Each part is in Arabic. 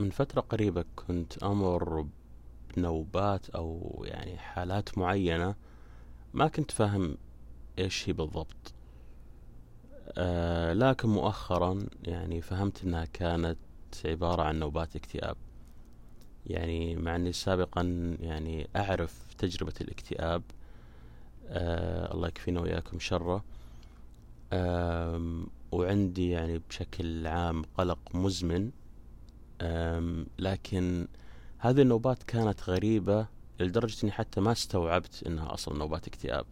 من فترة قريبة كنت أمر بنوبات أو يعني حالات معينة ما كنت فاهم إيش هي بالضبط. آه لكن مؤخرا يعني فهمت أنها كانت عبارة عن نوبات اكتئاب. يعني مع أني سابقا يعني أعرف تجربة الاكتئاب آه الله يكفينا وإياكم شره. وعندي يعني بشكل عام قلق مزمن. لكن هذه النوبات كانت غريبة لدرجة إني حتى ما استوعبت إنها أصلا نوبات اكتئاب.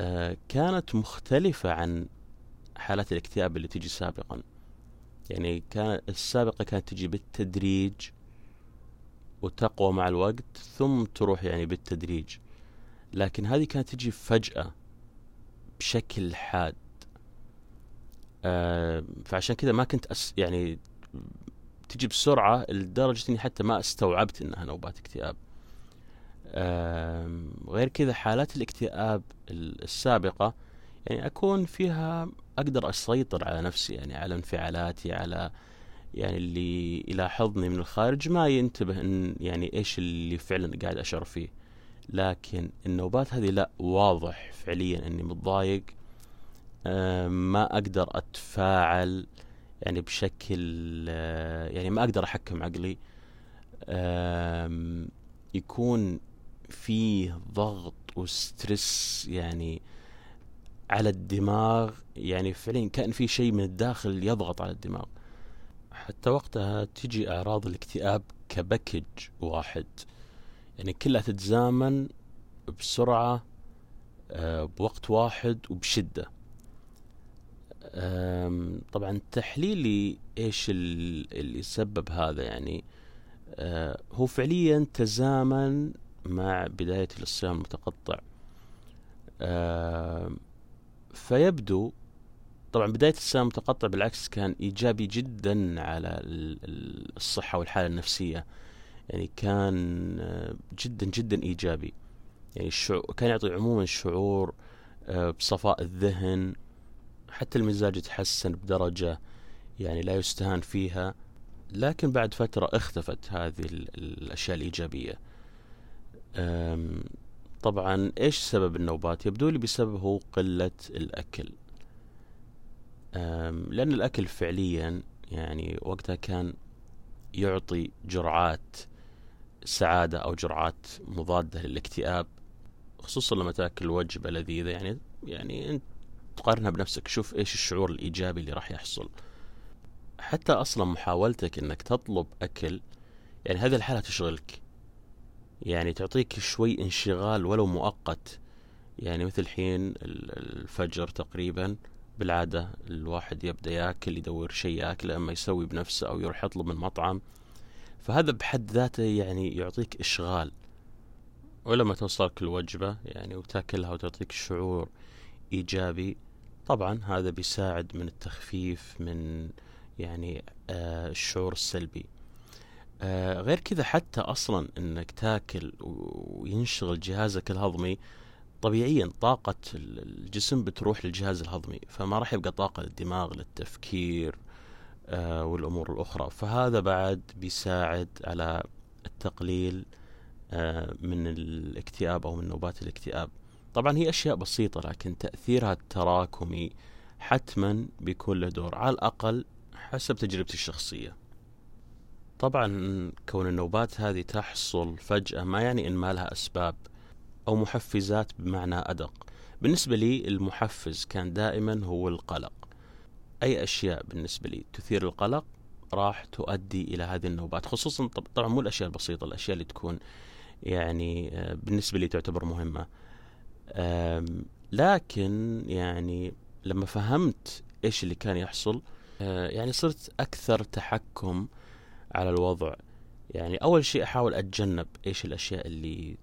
أه، كانت مختلفة عن حالات الاكتئاب اللي تجي سابقا. يعني كان السابقة كانت تجي بالتدريج وتقوى مع الوقت ثم تروح يعني بالتدريج. لكن هذه كانت تجي فجأة بشكل حاد. أه فعشان كذا ما كنت أس يعني تجي بسرعة لدرجة إني حتى ما استوعبت انها نوبات اكتئاب. غير كذا حالات الاكتئاب السابقة يعني أكون فيها أقدر أسيطر على نفسي يعني على انفعالاتي على يعني اللي يلاحظني من الخارج ما ينتبه إن يعني إيش اللي فعلا قاعد أشعر فيه. لكن النوبات هذه لا واضح فعليا إني متضايق. ما أقدر أتفاعل يعني بشكل آه، يعني ما أقدر أحكم عقلي. يكون فيه ضغط وستريس يعني على الدماغ. يعني فعليا كان في شيء من الداخل يضغط على الدماغ. حتى وقتها تجي أعراض الاكتئاب كباكج واحد. يعني كلها تتزامن بسرعة آه، بوقت واحد وبشدة. طبعا تحليلي إيش اللي سبب هذا يعني أه، هو فعليا تزامن مع بداية الصيام المتقطع. فيبدو طبعا بداية الصيام المتقطع بالعكس كان إيجابي جدا على الصحة والحالة النفسية. يعني كان أه، جدا جدا إيجابي. يعني كان يعطي عموما شعور أه، بصفاء الذهن حتى المزاج يتحسن بدرجة يعني لا يستهان فيها لكن بعد فترة اختفت هذه الأشياء الإيجابية. طبعا إيش سبب النوبات؟ يبدو لي بسببه قلة الأكل. لأن الأكل فعليا يعني وقتها كان يعطي جرعات سعادة أو جرعات مضادة للاكتئاب خصوصا لما تأكل وجبة لذيذة. يعني يعني أنت تقارنها بنفسك. شوف إيش الشعور الإيجابي اللي راح يحصل. حتى أصلا محاولتك إنك تطلب أكل يعني هذه الحالة تشغلك. يعني تعطيك شوي انشغال ولو مؤقت. يعني مثل حين الفجر تقريبا بالعادة الواحد يبدأ ياكل يدور شيء ياكله أما يسوي بنفسه أو يروح يطلب من مطعم. فهذا بحد ذاته يعني يعطيك إشغال. ولما توصلك الوجبة يعني وتاكلها وتعطيك شعور إيجابي طبعا هذا بيساعد من التخفيف من يعني آه الشعور السلبي. آه غير كذا حتى أصلا إنك تاكل وينشغل جهازك الهضمي طبيعيا طاقة الجسم بتروح للجهاز الهضمي فما راح يبقى طاقة للدماغ للتفكير آه والأمور الأخرى. فهذا بعد بيساعد على التقليل من الاكتئاب أو من نوبات الاكتئاب. طبعا هي أشياء بسيطة لكن تأثيرها التراكمي حتما بيكون له دور على الأقل حسب تجربتي الشخصية. طبعا كون النوبات هذه تحصل فجأة ما يعني إن ما لها أسباب أو محفزات بمعنى أدق. بالنسبة لي المحفز كان دائما هو القلق. أي أشياء بالنسبة لي تثير القلق راح تؤدي إلى هذه النوبات خصوصا طبعا مو الأشياء البسيطة الأشياء اللي تكون يعني آه، بالنسبة لي تعتبر مهمة. لكن يعني لما فهمت إيش اللي كان يحصل أه، يعني صرت أكثر تحكم على الوضع. يعني أول شيء أحاول أتجنب إيش الأشياء اللي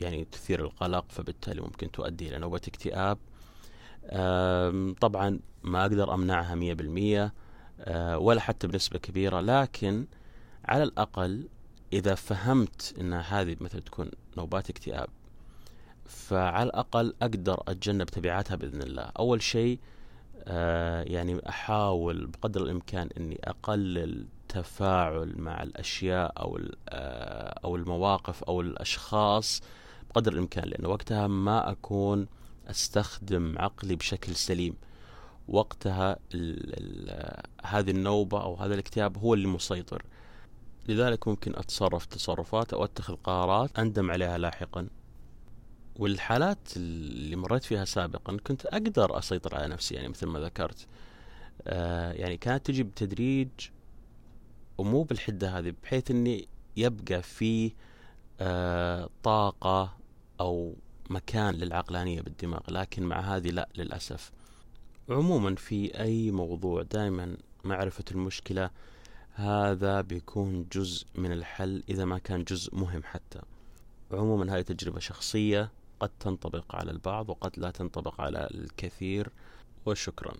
يعني تثير القلق فبالتالي ممكن تؤدي إلى نوبة اكتئاب. طبعا ما أقدر أمنعها مية بالمية أه، ولا حتى بنسبة كبيرة. لكن على الأقل إذا فهمت إن هذه مثل تكون نوبات اكتئاب فعلى الأقل أقدر أتجنب تبعاتها بإذن الله. أول شيء آه يعني أحاول بقدر الإمكان أني أقلل تفاعل مع الأشياء أو آه أو المواقف أو الأشخاص بقدر الإمكان لأن وقتها ما أكون أستخدم عقلي بشكل سليم. وقتها ال ال هذه النوبة أو هذا الاكتئاب هو اللي مسيطر. لذلك ممكن أتصرف تصرفات أو أتخذ قرارات أندم عليها لاحقا. والحالات اللي مريت فيها سابقا كنت أقدر أسيطر على نفسي يعني مثل ما ذكرت. آه يعني كانت تجي بتدريج ومو بالحدة هذه بحيث أني يبقى في آه طاقة أو مكان للعقلانية بالدماغ لكن مع هذه لا للأسف. عموما في أي موضوع دائما معرفة المشكلة هذا بيكون جزء من الحل إذا ما كان جزء مهم حتى. عموما هذه تجربة شخصية قد تنطبق على البعض وقد لا تنطبق على الكثير وشكرا.